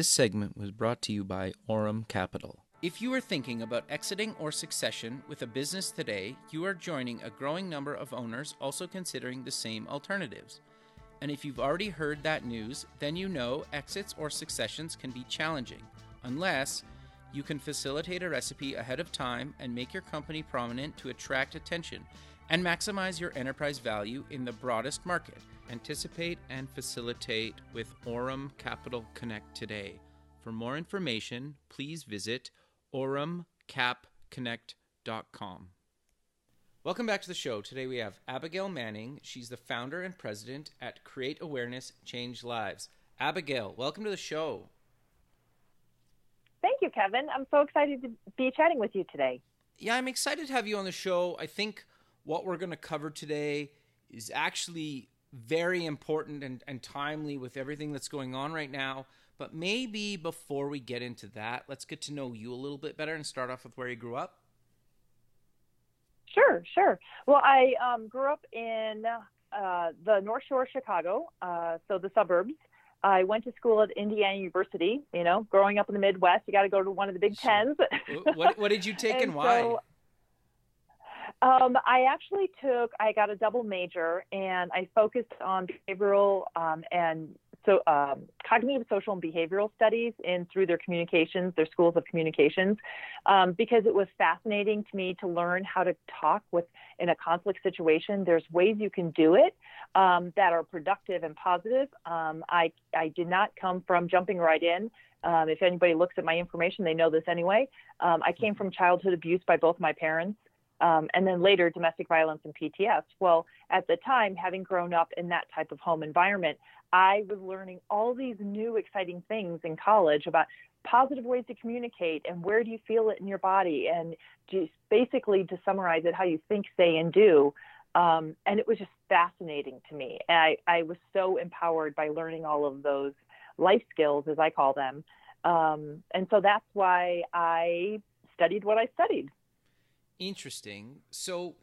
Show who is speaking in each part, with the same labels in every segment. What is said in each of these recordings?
Speaker 1: This segment was brought to you by Aurum Capital. If you are thinking about exiting or succession with a business today, you are joining a growing number of owners also considering the same alternatives. And if you've already heard that news, then you know exits or successions can be challenging, unless you can facilitate a recipe ahead of time and make your company prominent to attract attention and maximize your enterprise value in the broadest market. Anticipate and facilitate with Aurum Capital Connect today. For more information, please visit aurumcapconnect.com. Welcome back to the show. Today we have Abigail Manning. She's the founder and president at Create Awareness, Change Lives. Abigail, welcome to the show.
Speaker 2: Thank you, Kevin. I'm so excited to be chatting with you today.
Speaker 1: Yeah, I'm excited to have you on the show. I think what we're going to cover today is actually very important and, and timely with everything that's going on right now. But maybe before we get into that, let's get to know you a little bit better and start off with where you grew up.
Speaker 2: Sure, sure. Well, I um, grew up in uh, the North Shore of Chicago, uh, so the suburbs. I went to school at Indiana University. You know, growing up in the Midwest, you got to go to one of the Big Tens.
Speaker 1: what, what did you take and, and why? So,
Speaker 2: um, I actually took, I got a double major and I focused on behavioral um, and so um, cognitive, social, and behavioral studies in through their communications, their schools of communications, um, because it was fascinating to me to learn how to talk with in a conflict situation. There's ways you can do it um, that are productive and positive. Um, I I did not come from jumping right in. Um, if anybody looks at my information, they know this anyway. Um, I came from childhood abuse by both my parents um, and then later domestic violence and PTS. Well, at the time, having grown up in that type of home environment, I was learning all these new exciting things in college about positive ways to communicate and where do you feel it in your body? And just basically to summarize it how you think say and do. Um, and it was just fascinating to me. And I, I was so empowered by learning all of those life skills as i call them. Um, and so that's why i studied what i studied
Speaker 1: interesting. So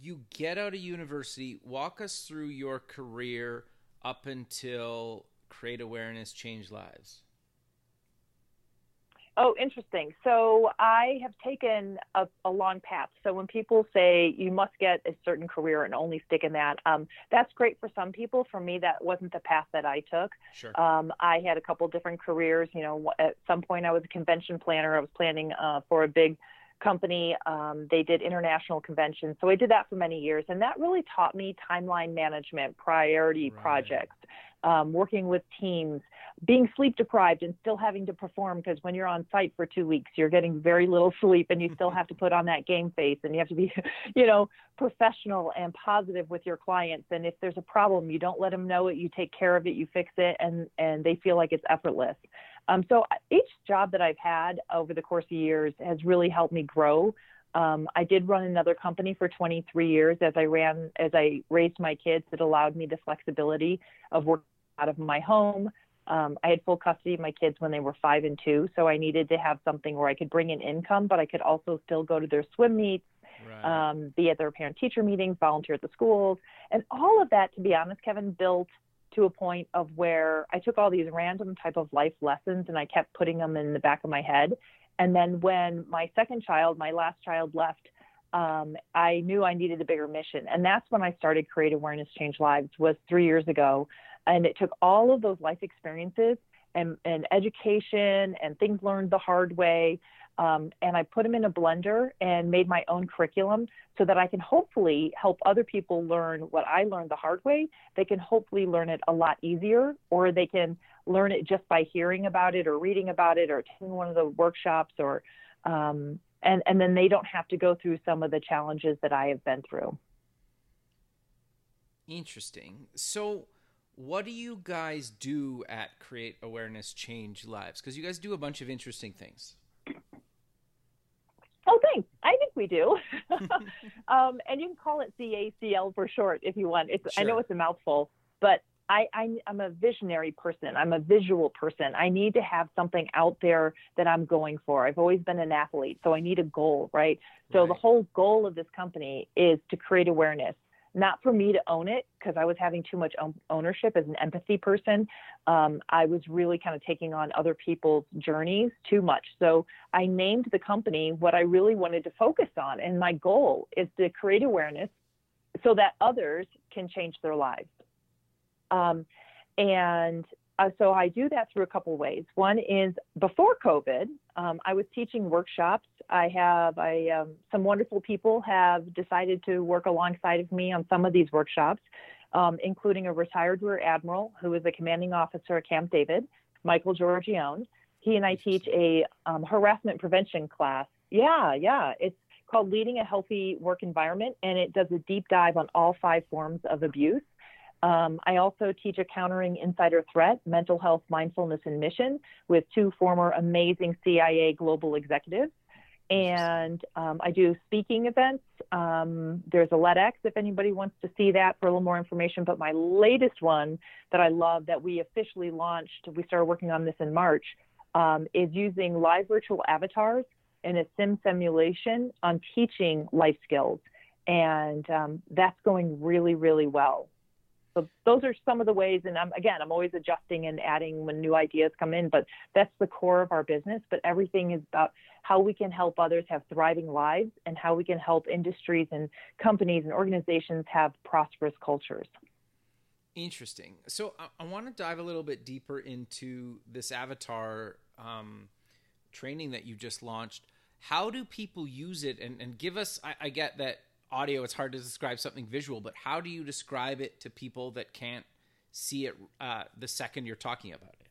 Speaker 1: you get out of university. Walk us through your career up until Create Awareness, Change Lives.
Speaker 2: Oh, interesting. So I have taken a, a, long path. So when people say you must get a certain career and only stick in that, um, that's great for some people. For me, that wasn't the path that I took.
Speaker 1: Sure.
Speaker 2: Um, I had a couple different careers. You know, at some point I was a convention planner. I was planning uh, for a big company. Um, they did international conventions. So I did that for many years. And that really taught me timeline management, priority right. projects, um, working with teams, being sleep deprived and still having to perform because when you're on site for two weeks, you're getting very little sleep and you still have to put on that game face and you have to be, you know, professional and positive with your clients. And if there's a problem, you don't let them know it, you take care of it, you fix it, and, and they feel like it's effortless. Um, so uh, each job that I've had over the course of years has really helped me grow. Um, I did run another company for 23 years as I ran, as I raised my kids. It allowed me the flexibility of working out of my home. Um, I had full custody of my kids when they were five and two, so I needed to have something where I could bring in income, but I could also still go to their swim meets, right. um, be at their parent teacher meetings, volunteer at the schools, and all of that. To be honest, Kevin built to a point of where I took all these random type of life lessons and I kept putting them in the back of my head. And then when my second child, my last child left, um, I knew I needed a bigger mission. And that's when I started Create Awareness Change Lives was three years ago. And it took all of those life experiences and, and education and things learned the hard way um, and I put them in a blender and made my own curriculum so that I can hopefully help other people learn what I learned the hard way. They can hopefully learn it a lot easier, or they can learn it just by hearing about it or reading about it or attending one of the workshops or um, and and then they don't have to go through some of the challenges that I have been through.
Speaker 1: Interesting. So, what do you guys do at Create Awareness Change Lives? Because you guys do a bunch of interesting things.
Speaker 2: Oh, thanks. I think we do. um, and you can call it CACL for short if you want. It's, sure. I know it's a mouthful, but I, I, am a visionary person. I'm a visual person. I need to have something out there that I'm going for. I've always been an athlete, so I need a goal, right? So right. the whole goal of this company is to create awareness not for me to own it because I was having too much ownership as an empathy person. Um, I was really kind of taking on other people's journeys too much. So I named the company what I really wanted to focus on. And my goal is to create awareness so that others can change their lives. Um, and uh, so I do that through a couple ways. One is before COVID, um, I was teaching workshops. I have I, um, some wonderful people have decided to work alongside of me on some of these workshops, um, including a retired rear admiral who is a commanding officer at Camp David, Michael Giorgione. He and I teach a um, harassment prevention class. Yeah, yeah, it's called Leading a Healthy Work Environment, and it does a deep dive on all five forms of abuse. Um, I also teach a countering insider threat, mental health, mindfulness, and mission with two former amazing CIA global executives. And um, I do speaking events. Um, there's a TEDx if anybody wants to see that for a little more information. But my latest one that I love that we officially launched, we started working on this in March, um, is using live virtual avatars in a sim simulation on teaching life skills. And um, that's going really, really well. So those are some of the ways, and I'm, again, I'm always adjusting and adding when new ideas come in, but that's the core of our business. But everything is about how we can help others have thriving lives and how we can help industries and companies and organizations have prosperous cultures.
Speaker 1: Interesting. So I, I want to dive a little bit deeper into this avatar um, training that you just launched. How do people use it? And, and give us, I, I get that audio, it's hard to describe something visual, but how do you describe it to people that can't see it uh, the second you're talking about
Speaker 2: it?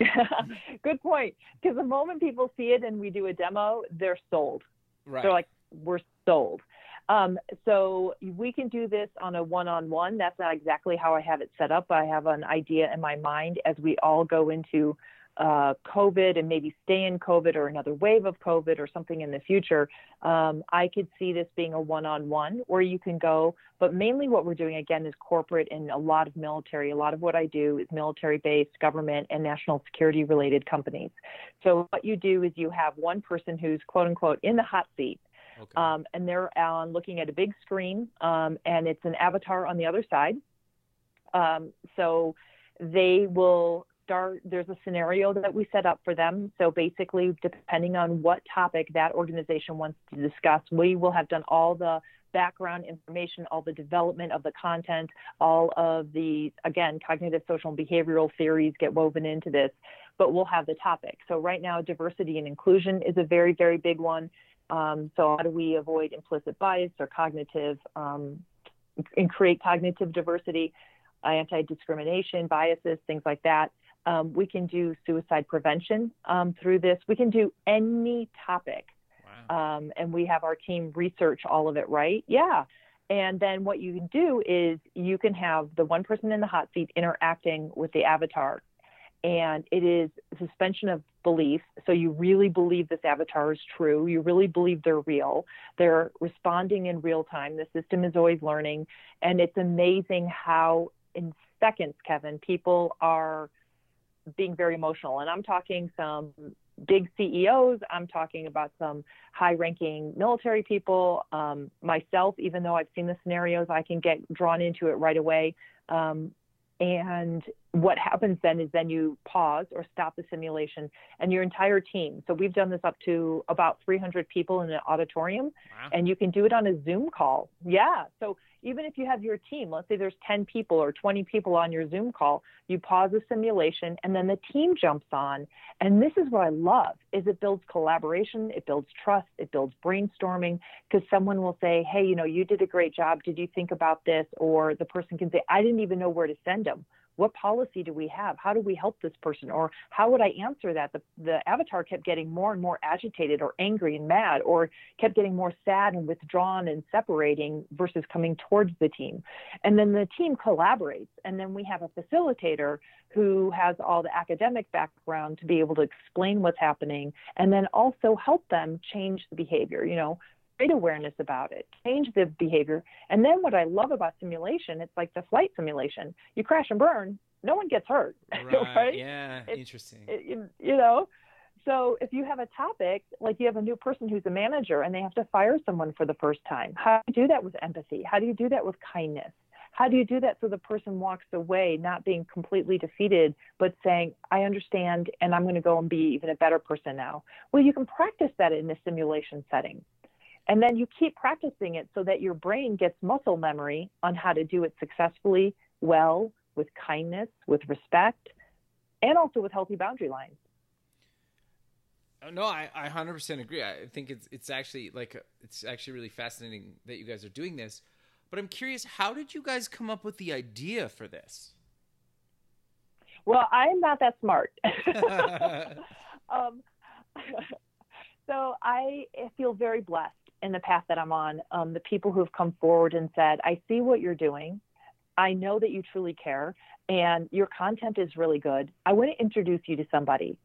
Speaker 2: Good point. Because the moment people see it and we do a demo, they're sold. Right. They're like, we're sold. Um, so we can do this on a one-on-one. That's not exactly how I have it set up. I have an idea in my mind as we all go into uh, COVID and maybe stay in COVID or another wave of COVID or something in the future, um, I could see this being a one on one where you can go. But mainly what we're doing again is corporate and a lot of military. A lot of what I do is military based, government, and national security related companies. So what you do is you have one person who's quote unquote in the hot seat. Okay. Um, and they're on looking at a big screen, um, and it's an avatar on the other side. Um, so they will start, there's a scenario that we set up for them. So basically, depending on what topic that organization wants to discuss, we will have done all the background information, all the development of the content, all of the, again, cognitive, social, and behavioral theories get woven into this, but we'll have the topic. So right now, diversity and inclusion is a very, very big one. Um, so how do we avoid implicit bias or cognitive um, and create cognitive diversity, anti-discrimination biases, things like that. Um, we can do suicide prevention um, through this. We can do any topic. Wow. Um, and we have our team research all of it, right? Yeah. And then what you can do is you can have the one person in the hot seat interacting with the avatar. And it is suspension of belief. So you really believe this avatar is true. You really believe they're real. They're responding in real time. The system is always learning. And it's amazing how, in seconds, Kevin, people are being very emotional. And I'm talking some big CEOs, I'm talking about some high ranking military people. Um, myself, even though I've seen the scenarios, I can get drawn into it right away. Um, and what happens then is then you pause or stop the simulation and your entire team. So we've done this up to about 300 people in an auditorium wow. and you can do it on a Zoom call. Yeah. So even if you have your team, let's say there's 10 people or 20 people on your Zoom call, you pause the simulation and then the team jumps on. And this is what I love is it builds collaboration, it builds trust, it builds brainstorming because someone will say, "Hey, you know, you did a great job. Did you think about this?" or the person can say, "I didn't even know where to send them." What policy do we have? How do we help this person? Or how would I answer that? The, the avatar kept getting more and more agitated or angry and mad, or kept getting more sad and withdrawn and separating versus coming towards the team. And then the team collaborates. And then we have a facilitator who has all the academic background to be able to explain what's happening and then also help them change the behavior. You know, great awareness about it, change the behavior. And then what I love about simulation, it's like the flight simulation. You crash and burn, no one gets hurt.
Speaker 1: Right. right? Yeah. Interesting.
Speaker 2: It, you know, so if you have a topic, like you have a new person who's a manager and they have to fire someone for the first time, how do you do that with empathy? How do you do that with kindness? How do you do that so the person walks away not being completely defeated, but saying, I understand and I'm going to go and be even a better person now? Well, you can practice that in a simulation setting. And then you keep practicing it so that your brain gets muscle memory on how to do it successfully, well, with kindness, with respect, and also with healthy boundary lines.
Speaker 1: Oh, no, I, I 100% agree. I think it's it's actually like it's actually really fascinating that you guys are doing this. But I'm curious, how did you guys come up with the idea for this?
Speaker 2: Well, I'm not that smart. um, so I feel very blessed in the path that I'm on, um, the people who have come forward and said, I see what you're doing. I know that you truly care and your content is really good. I want to introduce you to somebody.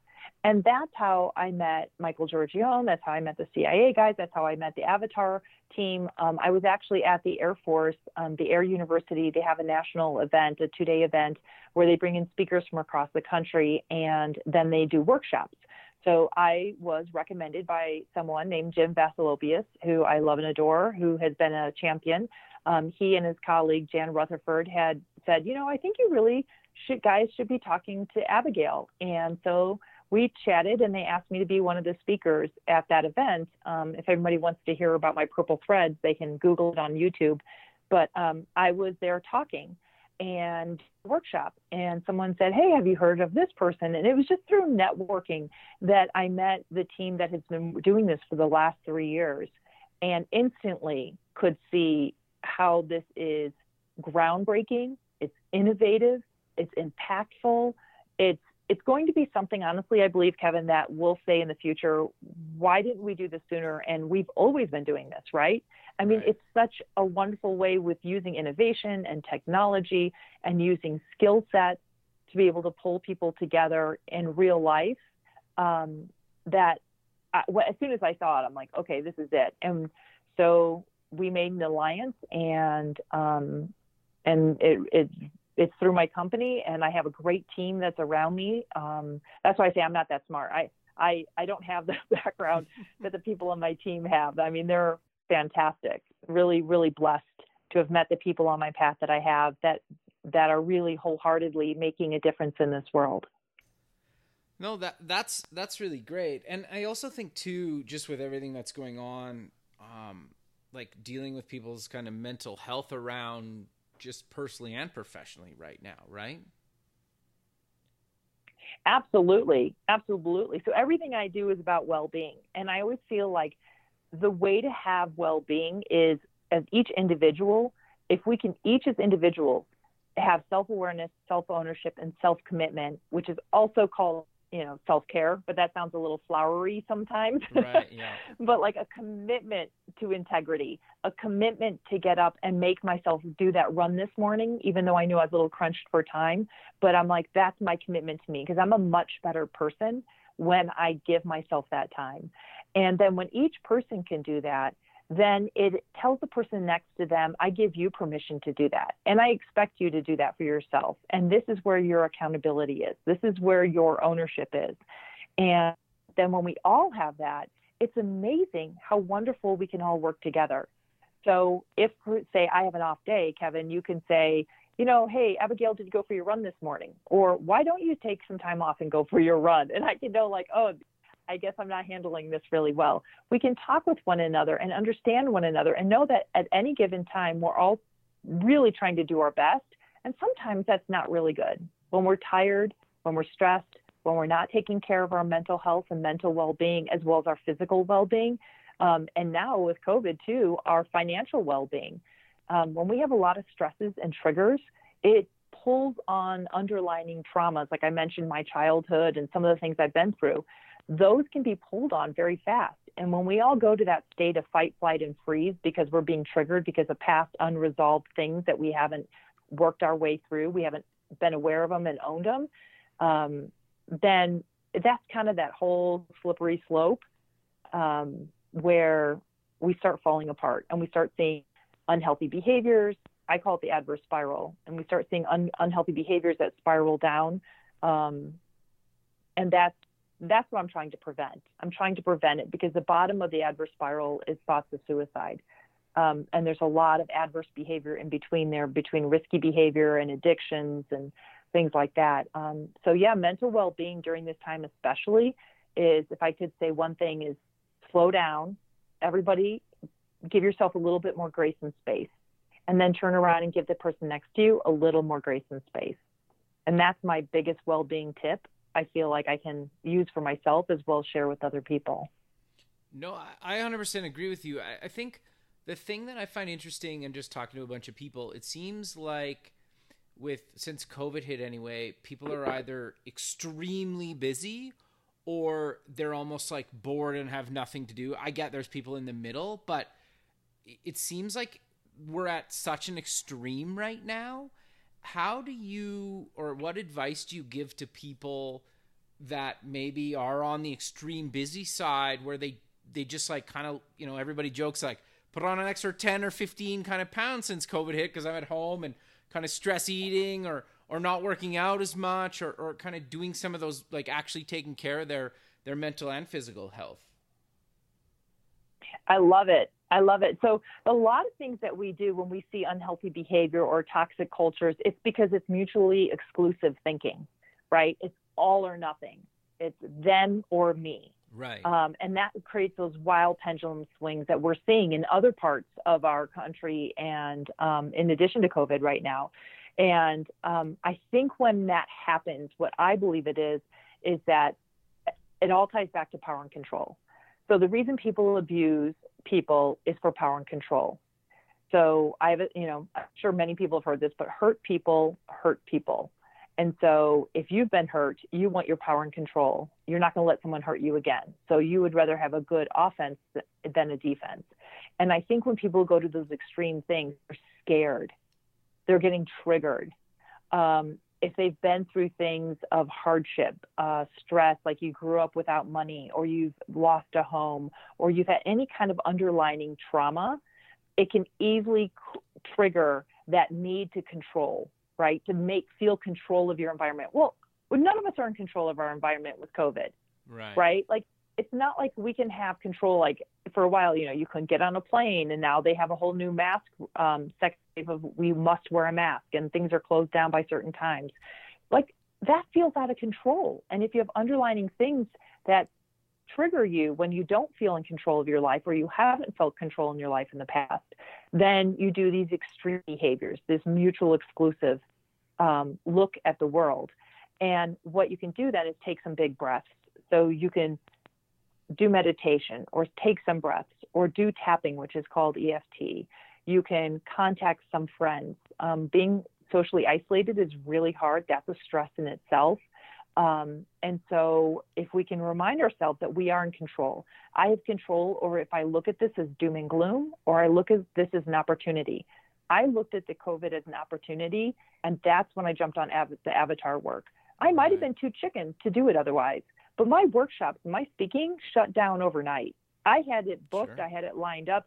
Speaker 2: And that's how I met Michael Giorgione. That's how I met the CIA guys. That's how I met the Avatar team. Um, I was actually at the Air Force, um, the Air University. They have a national event, a two day event, where they bring in speakers from across the country and then they do workshops. So I was recommended by someone named Jim Vasilopoulos, who I love and adore, who has been a champion. Um, he and his colleague Jan Rutherford had said, you know, I think you really should guys should be talking to Abigail. And so we chatted, and they asked me to be one of the speakers at that event. Um, if everybody wants to hear about my purple threads, they can Google it on YouTube. But um, I was there talking and workshop. And someone said hey have you heard of this person? And it was just through networking that i met the team that has been doing this for the last three years and instantly could see how this is groundbreaking it's innovative it's impactful it's it's going to be something, honestly, I believe, Kevin, that we'll say in the future, why didn't we do this sooner? And we've always been doing this, right? I mean, right. it's such a wonderful way with using innovation and technology and using skill sets to be able to pull people together in real life um, that I, as soon as I saw it, I'm like, okay, this is it. And so we made an alliance and um, and it, it it's through my company and I have a great team that's around me. Um, that's why I say I'm not that smart. I, I, I don't have the background that the people on my team have. I mean, they're fantastic, really, really blessed to have met the people on my path that I have that, that are really wholeheartedly making a difference in this world.
Speaker 1: No, that that's that's really great, and I also think too, just with everything that's going on, um, like dealing with people's kind of mental health around just personally and professionally right now, right?
Speaker 2: Absolutely. Absolutely. So everything I do is about well-being. And I always feel like the way to have well-being is as each individual, if we can each as individuals have self-awareness, self-ownership and self-commitment, which is also called you know self-care but that sounds a little flowery sometimes.
Speaker 1: Right, yeah.
Speaker 2: but like a commitment to integrity a commitment to get up and make myself do that run this morning even though i knew i was a little crunched for time. But i'm like that's my commitment to me because i'm a much better person when i give myself that time. And then when each person can do that then it tells the person next to them, I give you permission to do that. And I expect you to do that for yourself. And this is where your accountability is. This is where your ownership is. And then when we all have that, it's amazing how wonderful we can all work together. So if, say, I have an off day, Kevin, you can say, you know, hey, Abigail, did you go for your run this morning? Or why don't you take some time off and go for your run? And I can know, like, oh, I guess I'm not handling this really well. We can talk with one another and understand one another and know that at any given time, we're all really trying to do our best. And sometimes that's not really good. When we're tired, when we're stressed, when we're not taking care of our mental health and mental well being, as well as our physical well being, um, and now with COVID too, our financial well being. Um, when we have a lot of stresses and triggers, it pulls on underlining traumas, like I mentioned, my childhood and some of the things I've been through, those can be pulled on very fast. And when we all go to that state of fight, flight, and freeze because we're being triggered because of past unresolved things that we haven't worked our way through, we haven't been aware of them and owned them, um, then that's kind of that whole slippery slope um, where we start falling apart and we start seeing unhealthy behaviors. I call it the adverse spiral, and we start seeing un- unhealthy behaviors that spiral down. Um, and that's that's what I'm trying to prevent. I'm trying to prevent it because the bottom of the adverse spiral is thoughts of suicide. Um, and there's a lot of adverse behavior in between there, between risky behavior and addictions and things like that. Um, so yeah, mental well-being during this time, especially, is if I could say one thing is slow down. Everybody, give yourself a little bit more grace and space, and then turn around and give the person next to you a little more grace and space. And that's my biggest well-being tip I feel like I can use for myself as well share with other people.
Speaker 1: No, I 100% agree with you. I, I think the thing that I find interesting and just talking to a bunch of people, it seems like with since COVID hit anyway, people are either extremely busy or they're almost like bored and have nothing to do. I get there's people in the middle, but it seems like we're at such an extreme right now how do you or what advice do you give to people that maybe are on the extreme busy side where they they just like kind of you know everybody jokes like put on an extra 10 or 15 kind of pounds since covid hit because i'm at home and kind of stress eating or or not working out as much or, or kind of doing some of those like actually taking care of their their mental and physical health?
Speaker 2: I love it I love it. So a lot of things that we do when we see unhealthy behavior or toxic cultures, it's because it's mutually exclusive thinking, right? It's all or nothing. It's them or me.
Speaker 1: Right.
Speaker 2: Um, and that creates those wild pendulum swings that we're seeing in other parts of our country and um, in addition to COVID right now. And um, I think when that happens, what I believe it is, is that it all ties back to power and control. So the reason people abuse people is for power and control. So I have, you know, I'm sure many people have heard this, but hurt people hurt people. And so if you've been hurt, you want your power and control. You're not going to let someone hurt you again. So you would rather have a good offense than a defense. And I think when people go to those extreme things, they're scared. They're getting triggered. Um, if they've been through things of hardship, uh, stress, like you grew up without money, or you've lost a home, or you've had any kind of underlining trauma, it can easily c- trigger that need to control, right? To make feel control of your environment. Well, none of us are in control of our environment with COVID,
Speaker 1: right?
Speaker 2: Right? Like it's not like we can have control. Like for a while, you know, you couldn't get on a plane, and now they have a whole new mask um, section of we must wear a mask, and things are closed down by certain times. Like that feels out of control. And if you have underlining things that trigger you when you don't feel in control of your life or you haven't felt control in your life in the past, then you do these extreme behaviors, this mutual exclusive um, look at the world. And what you can do then is take some big breaths. So you can do meditation or take some breaths or do tapping, which is called EFT. You can contact some friends. Um, being socially isolated is really hard. That's a stress in itself. Um, and so, if we can remind ourselves that we are in control, I have control over if I look at this as doom and gloom or I look at this as an opportunity. I looked at the COVID as an opportunity, and that's when I jumped on av- the avatar work. I might have been too chicken to do it otherwise. But my workshops, my speaking shut down overnight. I had it booked, sure. I had it lined up,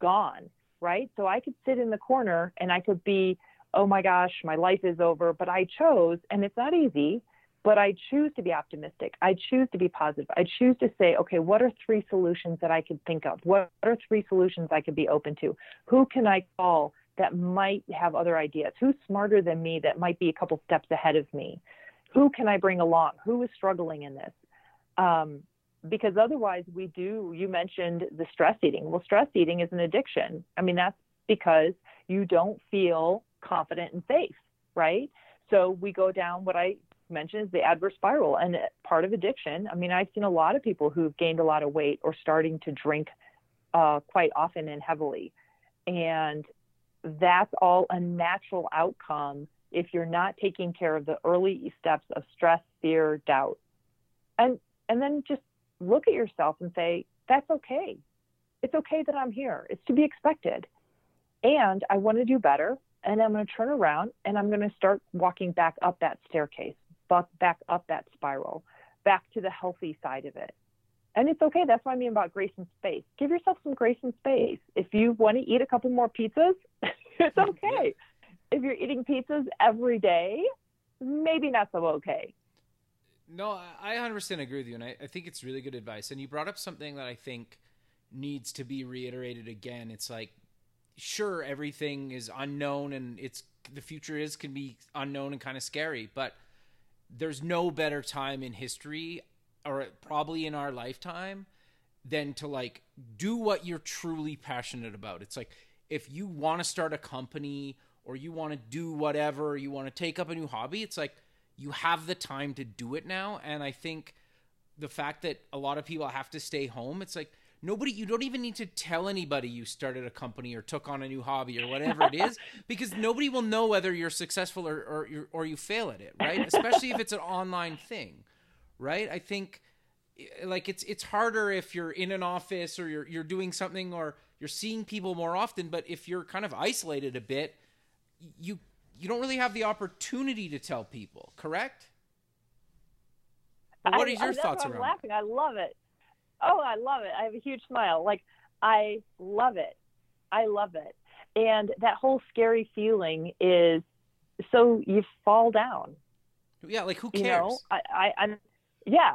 Speaker 2: gone, right? So I could sit in the corner and I could be, oh my gosh, my life is over. But I chose, and it's not easy, but I choose to be optimistic. I choose to be positive. I choose to say, okay, what are three solutions that I could think of? What are three solutions I could be open to? Who can I call that might have other ideas? Who's smarter than me that might be a couple steps ahead of me? Who can I bring along? Who is struggling in this? Um, because otherwise, we do. You mentioned the stress eating. Well, stress eating is an addiction. I mean, that's because you don't feel confident and safe, right? So we go down what I mentioned is the adverse spiral and part of addiction. I mean, I've seen a lot of people who've gained a lot of weight or starting to drink uh, quite often and heavily. And that's all a natural outcome if you're not taking care of the early steps of stress, fear, doubt. And and then just look at yourself and say, that's okay. It's okay that I'm here. It's to be expected. And I want to do better. And I'm going to turn around and I'm going to start walking back up that staircase, back up that spiral, back to the healthy side of it. And it's okay. That's what I mean about grace and space. Give yourself some grace and space. If you want to eat a couple more pizzas, it's mm-hmm. okay. If you're eating pizzas every day, maybe not so okay.
Speaker 1: No, I 100% agree with you. And I, I think it's really good advice. And you brought up something that I think needs to be reiterated again. It's like, sure, everything is unknown and it's the future is can be unknown and kind of scary, but there's no better time in history or probably in our lifetime than to like do what you're truly passionate about. It's like if you want to start a company or you want to do whatever, you want to take up a new hobby, it's like you have the time to do it now. And I think the fact that a lot of people have to stay home, it's like nobody you don't even need to tell anybody you started a company or took on a new hobby or whatever it is because nobody will know whether you're successful or or, or you fail at it right especially if it's an online thing right? I think eh, like it's it's harder if you're in an office or you're you're doing something or you're seeing people more often, but if you're kind of isolated a bit, you you don't really have the opportunity to tell people, correct? what are your
Speaker 2: I,
Speaker 1: thoughts
Speaker 2: I'm
Speaker 1: around?
Speaker 2: Laughing, I love it. Oh, I love it. I have a huge smile. Like I love it. I love it. And that whole scary feeling is so you fall down.
Speaker 1: Yeah, like who cares?
Speaker 2: You know, I, I, I'm yeah,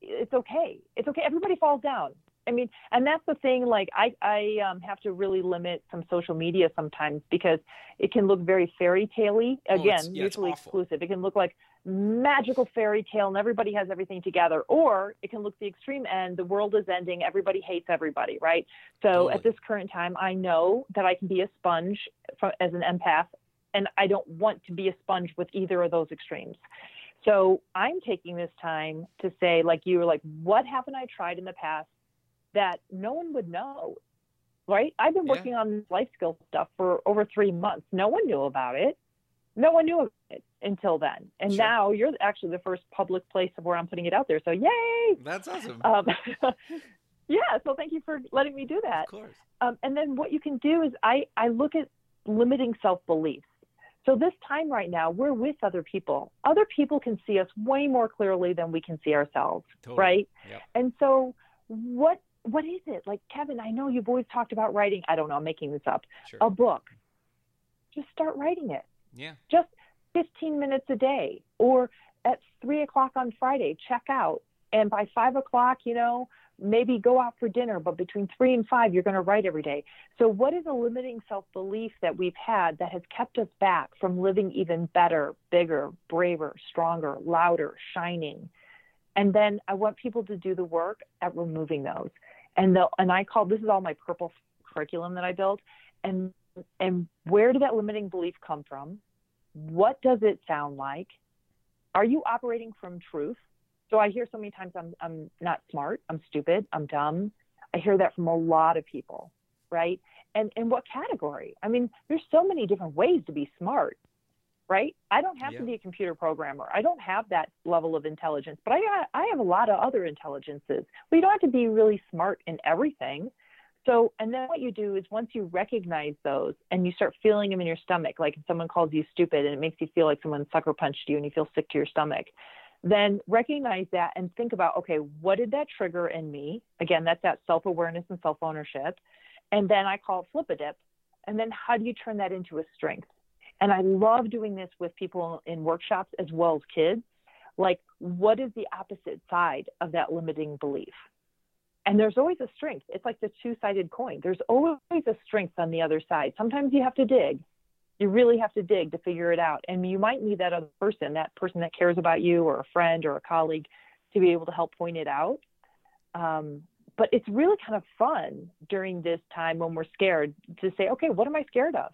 Speaker 2: it's okay. It's okay. Everybody falls down. I mean, and that's the thing. Like, I I um, have to really limit some social media sometimes because it can look very fairy taley. Again,
Speaker 1: oh, yeah,
Speaker 2: mutually exclusive. It can look like magical fairy tale, and everybody has everything together. Or it can look the extreme end. The world is ending. Everybody hates everybody. Right. So
Speaker 1: Totally.
Speaker 2: at this current time, I know that I can be a sponge for, as an empath, and I don't want to be a sponge with either of those extremes. So I'm taking this time to say, like you were like, what haven't I tried in the past that no one would know? Right? I've been
Speaker 1: Yeah.
Speaker 2: working on life skill stuff for over three months. No one knew about it. No one knew it until then. And
Speaker 1: Sure.
Speaker 2: now you're actually the first public place of where I'm putting it out there. So yay!
Speaker 1: That's awesome.
Speaker 2: Um, yeah. So thank you for letting me do that.
Speaker 1: of course.
Speaker 2: Um, and then what you can do is I, I look at limiting self beliefs. So this time right now, we're with other people. Other people can see us way more clearly than we can see ourselves,
Speaker 1: Totally.
Speaker 2: right?
Speaker 1: Yep.
Speaker 2: And so what what is it? Like Kevin, I know you've always talked about writing. I don't know, I'm making this up.
Speaker 1: Sure.
Speaker 2: A book. Just start writing it.
Speaker 1: yeah.
Speaker 2: Just 15 minutes a day, or at three o'clock on Friday, check out. And by five o'clock, you know, maybe go out for dinner, but between three and five, you're going to write every day. So, what is a limiting self belief that we've had that has kept us back from living even better, bigger, braver, stronger, louder, shining? And then I want people to do the work at removing those. And the, and I call this is all my purple curriculum that I built. And and where did that limiting belief come from? What does it sound like? Are you operating from truth? So I hear so many times I'm I'm not smart, I'm stupid, I'm dumb. I hear that from a lot of people, right? And in what category? I mean, there's so many different ways to be smart, right? I don't have
Speaker 1: Yeah.
Speaker 2: to be a computer programmer. I don't have that level of intelligence, but I I have a lot of other intelligences. You don't have to be really smart in everything. So, and then what you do is once you recognize those and you start feeling them in your stomach, like if someone calls you stupid and it makes you feel like someone sucker punched you and you feel sick to your stomach, then recognize that and think about, okay, what did that trigger in me? Again, that's that self awareness and self ownership. And then I call it flip a dip. And then how do you turn that into a strength? And I love doing this with people in workshops as well as kids. Like, what is the opposite side of that limiting belief? And there's always a strength. It's like the two sided coin. There's always a strength on the other side. Sometimes you have to dig. You really have to dig to figure it out. And you might need that other person, that person that cares about you, or a friend or a colleague, to be able to help point it out. Um, but it's really kind of fun during this time when we're scared to say, okay, what am I scared of?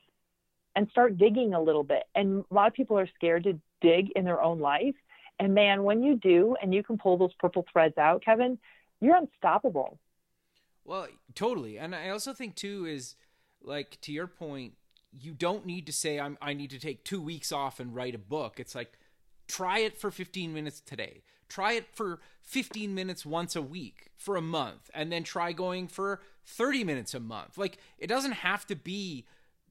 Speaker 2: And start digging a little bit. And a lot of people are scared to dig in their own life. And man, when you do and you can pull those purple threads out, Kevin, you're unstoppable.
Speaker 1: Well, totally. And I also think too is like to your point, you don't need to say I'm I need to take 2 weeks off and write a book. It's like try it for 15 minutes today. Try it for 15 minutes once a week for a month and then try going for 30 minutes a month. Like it doesn't have to be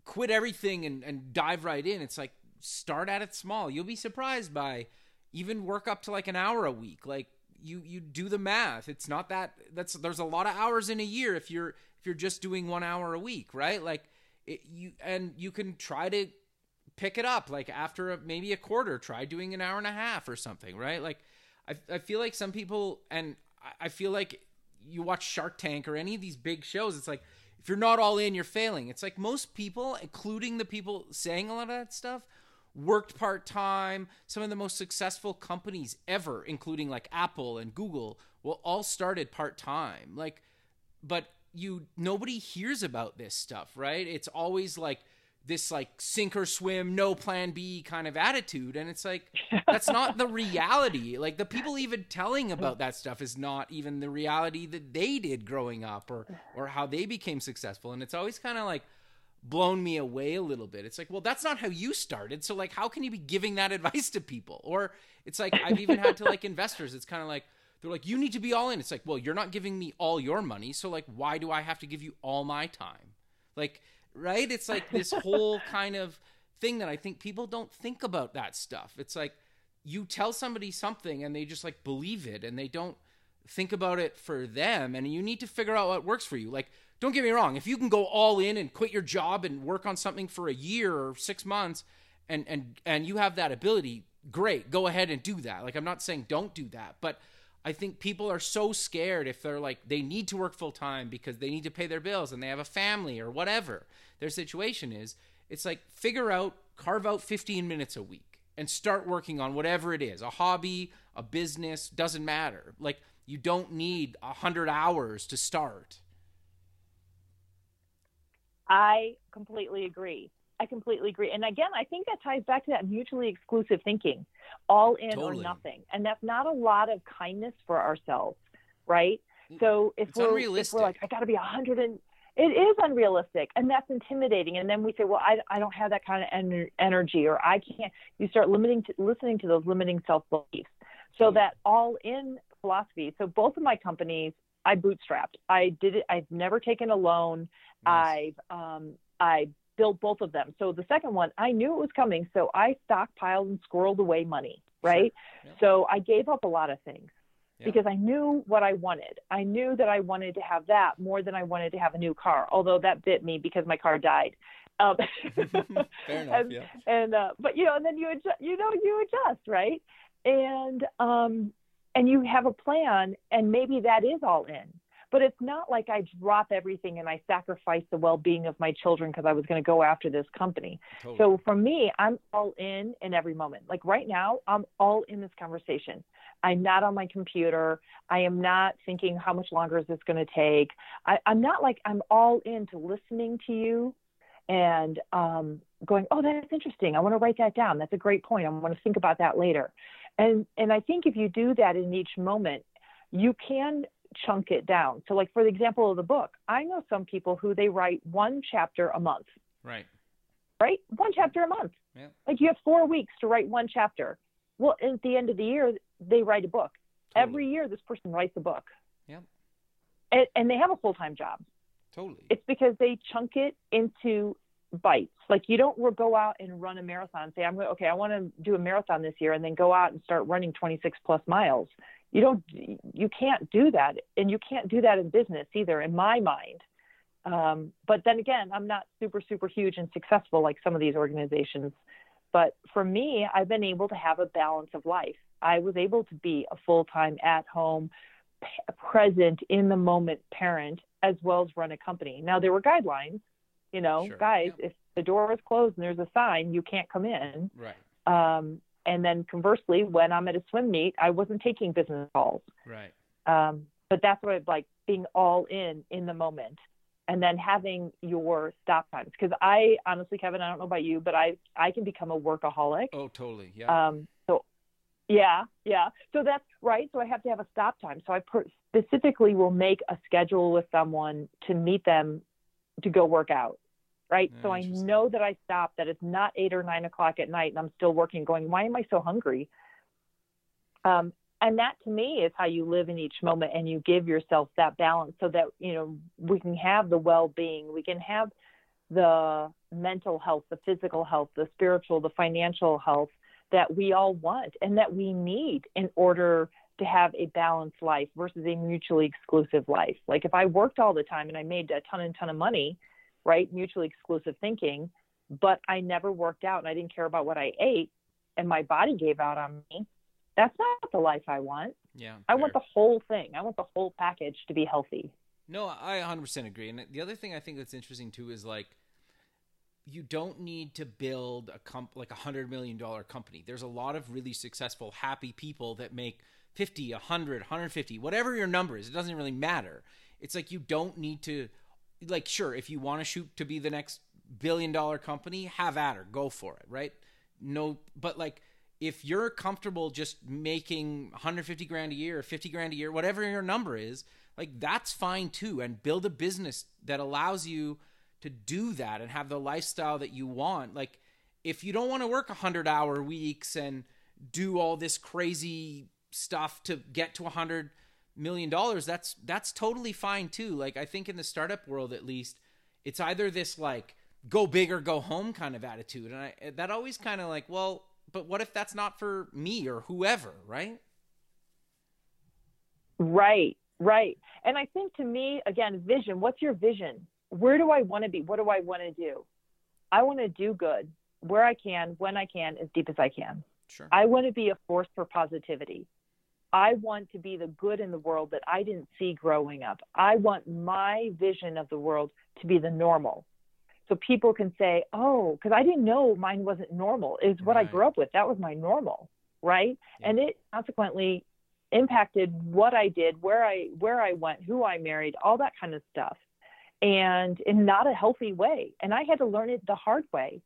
Speaker 1: quit everything and, and dive right in. It's like start at it small. You'll be surprised by even work up to like an hour a week. Like you you do the math. It's not that that's there's a lot of hours in a year if you're if you're just doing 1 hour a week, right? Like it, you and you can try to pick it up like after a, maybe a quarter try doing an hour and a half or something right like i, I feel like some people and I, I feel like you watch shark tank or any of these big shows it's like if you're not all in you're failing. It's like most people including the people saying a lot of that stuff worked part-time. Some of the most successful companies ever including like apple and google well all started part-time. Like but you nobody hears about this stuff right? It's always like this like sink or swim, no plan B kind of attitude. And it's like, that's not the reality. Like the people even telling about that stuff is not even the reality that they did growing up or, or how they became successful. And it's always kind of like blown me away a little bit. It's like, well, that's not how you started. So like, how can you be giving that advice to people? Or it's like, I've even had to like investors. It's kind of like, they're like, you need to be all in. It's like, well, you're not giving me all your money. So like, why do I have to give you all my time? Like, right? It's like this whole kind of thing that I think people don't think about that stuff. It's like you tell somebody something and they just like believe it and they don't think about it for them and you need to figure out what works for you. Like don't get me wrong, if you can go all in and quit your job and work on something for a year or 6 months and and and you have that ability, great. Go ahead and do that. Like I'm not saying don't do that, but I think people are so scared if they're like they need to work full time because they need to pay their bills and they have a family or whatever their situation is. It's like figure out, carve out 15 minutes a week and start working on whatever it is a hobby, a business, doesn't matter. Like you don't need 100 hours to start.
Speaker 2: I completely agree. I completely agree. And again, I think that ties back to that mutually exclusive thinking, all in totally. or nothing. And that's not a lot of kindness for ourselves, right? Mm, so if
Speaker 1: it's
Speaker 2: we're, if we're like, I got to be a hundred and it is unrealistic and that's intimidating. And then we say, well, I, I don't have that kind of en- energy or I can't, you start limiting to, listening to those limiting self beliefs. So mm-hmm. that all in philosophy. So both of my companies, I bootstrapped. I did it. I've never taken a loan. Nice. I've, um, I built both of them. So the second one, I knew it was coming, so I stockpiled and squirreled away money, right? Sure. Yeah. So I gave up a lot of things yeah. because I knew what I wanted. I knew that I wanted to have that more than I wanted to have a new car, although that bit me because my car died. Um,
Speaker 1: Fair enough,
Speaker 2: and,
Speaker 1: yeah.
Speaker 2: And uh, but you know, and then you adjust, you know, you adjust, right? And um, and you have a plan, and maybe that is all in but it's not like I drop everything and I sacrifice the well-being of my children because I was going to go after this company. Totally. So for me, I'm all in in every moment. Like right now, I'm all in this conversation. I'm not on my computer. I am not thinking how much longer is this going to take. I, I'm not like I'm all into listening to you and um, going, oh, that's interesting. I want to write that down. That's a great point. I want to think about that later. And and I think if you do that in each moment, you can chunk it down. So, like for the example of the book, I know some people who they write one chapter a month.
Speaker 1: Right.
Speaker 2: Right? One chapter a month.
Speaker 1: Yeah.
Speaker 2: Like you have four weeks to write one chapter. Well, at the end of the year, they write a book. Totally. Every year, this person writes a book.
Speaker 1: Yeah.
Speaker 2: And, and they have a full time job.
Speaker 1: Totally.
Speaker 2: It's because they chunk it into bites. Like you don't go out and run a marathon. and Say, I'm going okay. I want to do a marathon this year, and then go out and start running 26 plus miles you don't you can't do that and you can't do that in business either in my mind. Um, but then again i'm not super super huge and successful like some of these organizations. But for me i've been able to have a balance of life. I was able to be a full-time at home p- present in the moment parent as well as run a company. Now there were guidelines you know
Speaker 1: sure.
Speaker 2: guys if the door is closed and there's a sign you can't come in.
Speaker 1: Right.
Speaker 2: Um, and then conversely, when I'm at a swim meet, I wasn't taking business calls.
Speaker 1: Right.
Speaker 2: Um, but that's what I'd like being all in in the moment and then having your stop times. Because i honestly kevin i don't know about you but i i can become a workaholic.
Speaker 1: Oh totally. Yeah.
Speaker 2: Um so yeah yeah. So that's right. So i have to have a stop time. So i per- specifically will make a schedule with someone to meet them to go work out right? so I know that I stop, that it's not eight or nine o'clock at night and I'm still working, going, why am I so hungry? Um, and that to me is how you live in each moment and you give yourself that balance so that, you know, we can have the well being, we can have the mental health, the physical health, the spiritual, the financial health that we all want and that we need in order to have a balanced life versus a mutually exclusive life. Like if I worked all the time and I made a ton and ton of money, right? Mutually exclusive thinking, but I never worked out and I didn't care about what I ate and my body gave out on me. That's not the life I want.
Speaker 1: Yeah.
Speaker 2: I want the whole thing. I want the whole package to be healthy.
Speaker 1: No, I 100% agree. And the other thing I think that's interesting too is like you don't need to build a comp like a hundred million dollar company. There's a lot of really successful, happy people that make 50, 100, 150, whatever your number is. It doesn't really matter. It's like you don't need to, like, sure, if you want to shoot to be the next billion dollar company, have at her, go for it, right? No, but like, if you're comfortable just making 150 grand a year, 50 grand a year, whatever your number is, like, that's fine too. And build a business that allows you to do that and have the lifestyle that you want. Like if you don't want to work 100 hour weeks and do all this crazy stuff to get to 100 million dollars, that's that's totally fine too. Like I think in the startup world at least, it's either this like go big or go home kind of attitude and I that always kind of like, well, but what if that's not for me or whoever, right?
Speaker 2: Right, right. And I think to me, again, vision, what's your vision? where do I want to be? What do I want to do? I want to do good where I can, when I can, as deep as I can.
Speaker 1: Sure.
Speaker 2: I want to be a force for positivity. I want to be the good in the world that I didn't see growing up. I want my vision of the world to be the normal. So people can say, oh, because I didn't know mine wasn't normal. Is what right. I grew up with. That was my normal, right? Yeah. And it consequently impacted what I did, where I where I went, who I married, all that kind of stuff and in not a healthy way. And I had to learn it the hard way.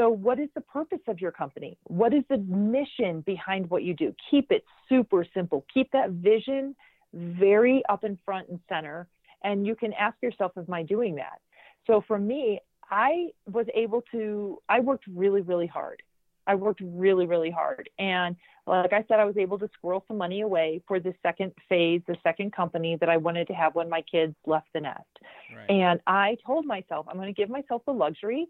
Speaker 2: So, what is the purpose of your company? What is the mission behind what you do? Keep it super simple. Keep that vision very up in front and center. And you can ask yourself, Am I doing that? So, for me, I was able to, I worked really, really hard. I worked really, really hard. And like I said, I was able to squirrel some money away for the second phase, the second company that I wanted to have when my kids left the nest. Right. And I told myself, I'm going to give myself the luxury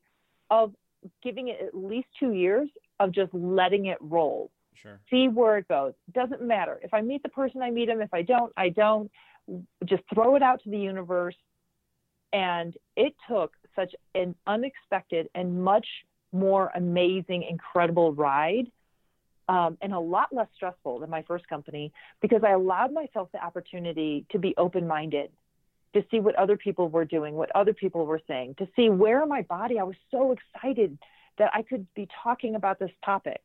Speaker 2: of giving it at least two years of just letting it roll.
Speaker 1: Sure.
Speaker 2: See where it goes. Doesn't matter. If I meet the person, I meet them. If I don't, I don't. Just throw it out to the universe. And it took such an unexpected and much more amazing, incredible ride. Um, and a lot less stressful than my first company because I allowed myself the opportunity to be open minded, to see what other people were doing, what other people were saying, to see where my body I was so excited that I could be talking about this topic,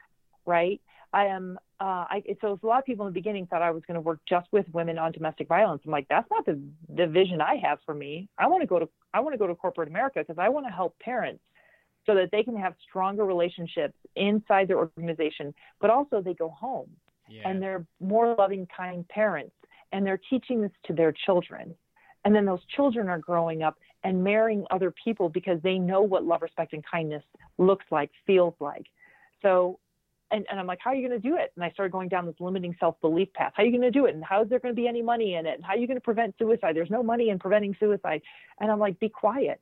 Speaker 2: right? I am, uh, I, so a lot of people in the beginning thought I was going to work just with women on domestic violence. I'm like, that's not the, the vision I have for me. I want to go to, I want to go to corporate America because I want to help parents so that they can have stronger relationships inside their organization, but also they go home yeah. and they're more loving, kind parents and they're teaching this to their children. And then those children are growing up and marrying other people because they know what love, respect, and kindness looks like, feels like. So, and, and I'm like, how are you going to do it? And I started going down this limiting self belief path. How are you going to do it? And how is there going to be any money in it? And how are you going to prevent suicide? There's no money in preventing suicide. And I'm like, be quiet.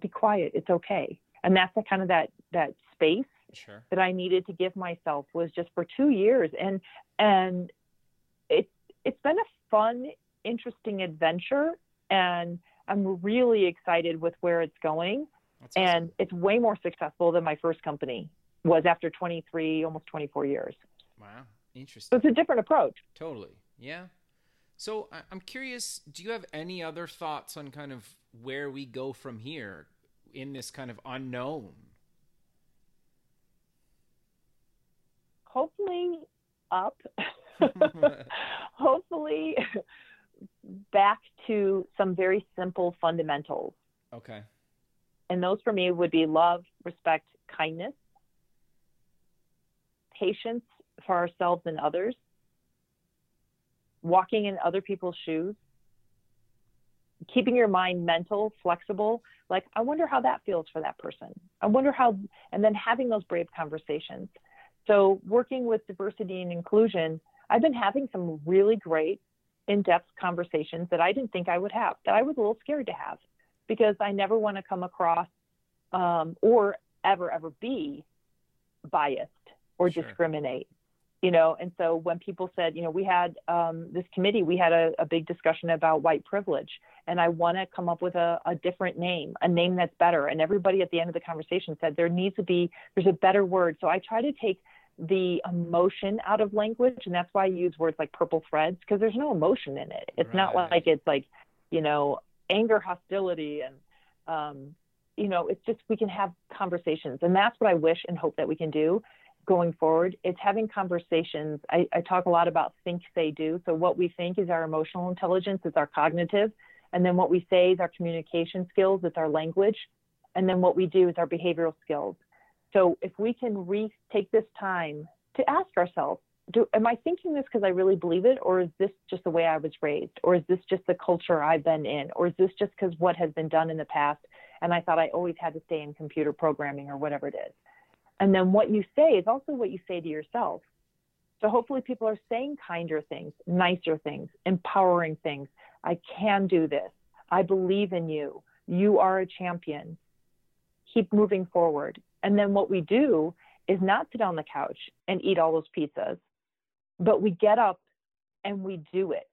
Speaker 2: Be quiet. It's okay and that's the kind of that that space
Speaker 1: sure.
Speaker 2: that I needed to give myself was just for two years, and and it it's been a fun, interesting adventure, and I'm really excited with where it's going,
Speaker 1: that's
Speaker 2: and
Speaker 1: awesome.
Speaker 2: it's way more successful than my first company was after 23, almost 24 years.
Speaker 1: Wow, interesting.
Speaker 2: So it's a different approach.
Speaker 1: Totally, yeah. So I'm curious, do you have any other thoughts on kind of where we go from here? in this kind of unknown?
Speaker 2: Hopefully, up. Hopefully, back to some very simple fundamentals.
Speaker 1: Okay.
Speaker 2: And those for me would be love, respect, kindness, patience for ourselves and others, walking in other people's shoes, keeping your mind mental, flexible. Like, I wonder how that feels for that person. I wonder how, and then having those brave conversations. So, working with diversity and inclusion, I've been having some really great in depth conversations that I didn't think I would have, that I was a little scared to have because I never want to come across um, or ever, ever be biased or sure. discriminate you know and so when people said you know we had um, this committee we had a, a, big discussion about white privilege and i want to come up with a, a, different name a name that's better and everybody at the end of the conversation said there needs to be there's a better word so i try to take the emotion out of language and that's why i use words like purple threads because there's no emotion in it. It's right. not like it's like you know anger hostility and um, you know it's just we can have conversations and that's what i wish and hope that we can do going forward it's having conversations. I, I, talk a lot about think say do. So what we think is our emotional intelligence it's our cognitive and then what we say is our communication skills it's our language and then what we do is our behavioral skills so if we can re take this time to ask ourselves do, am i thinking this because i really believe it or is this just the way i was raised or is this just the culture i've been in or is this just because what has been done in the past and i thought i always had to stay in computer programming or whatever it is and then what you say is also what you say to yourself. So hopefully people are saying kinder things, nicer things, empowering things. I can do this. I believe in you. You are a champion. Keep moving forward. And then what we do is not sit on the couch and eat all those pizzas, but we get up and we do it.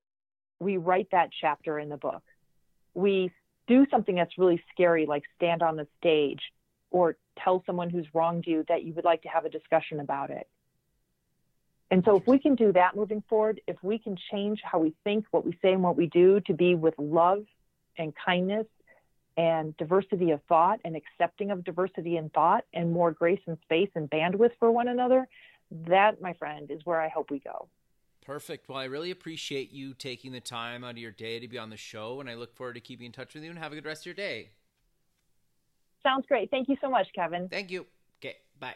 Speaker 2: We write that chapter in the book. We do something that's really scary, like stand on the stage or tell someone who's wronged you that you would like to have a discussion about it. And so, if we can do that moving forward, if we can change how we think, what we say, and what we do to be with love and kindness and diversity of thought and accepting of diversity in thought and more grace and space and bandwidth for one another, that, my friend, is where I hope we go.
Speaker 1: Perfect. Well, I really appreciate you taking the time out of your day to be on the show, and I look forward to keeping in touch with you and have a good rest of your day.
Speaker 2: Sounds great. Thank you so much, Kevin.
Speaker 1: Thank you. Okay, bye.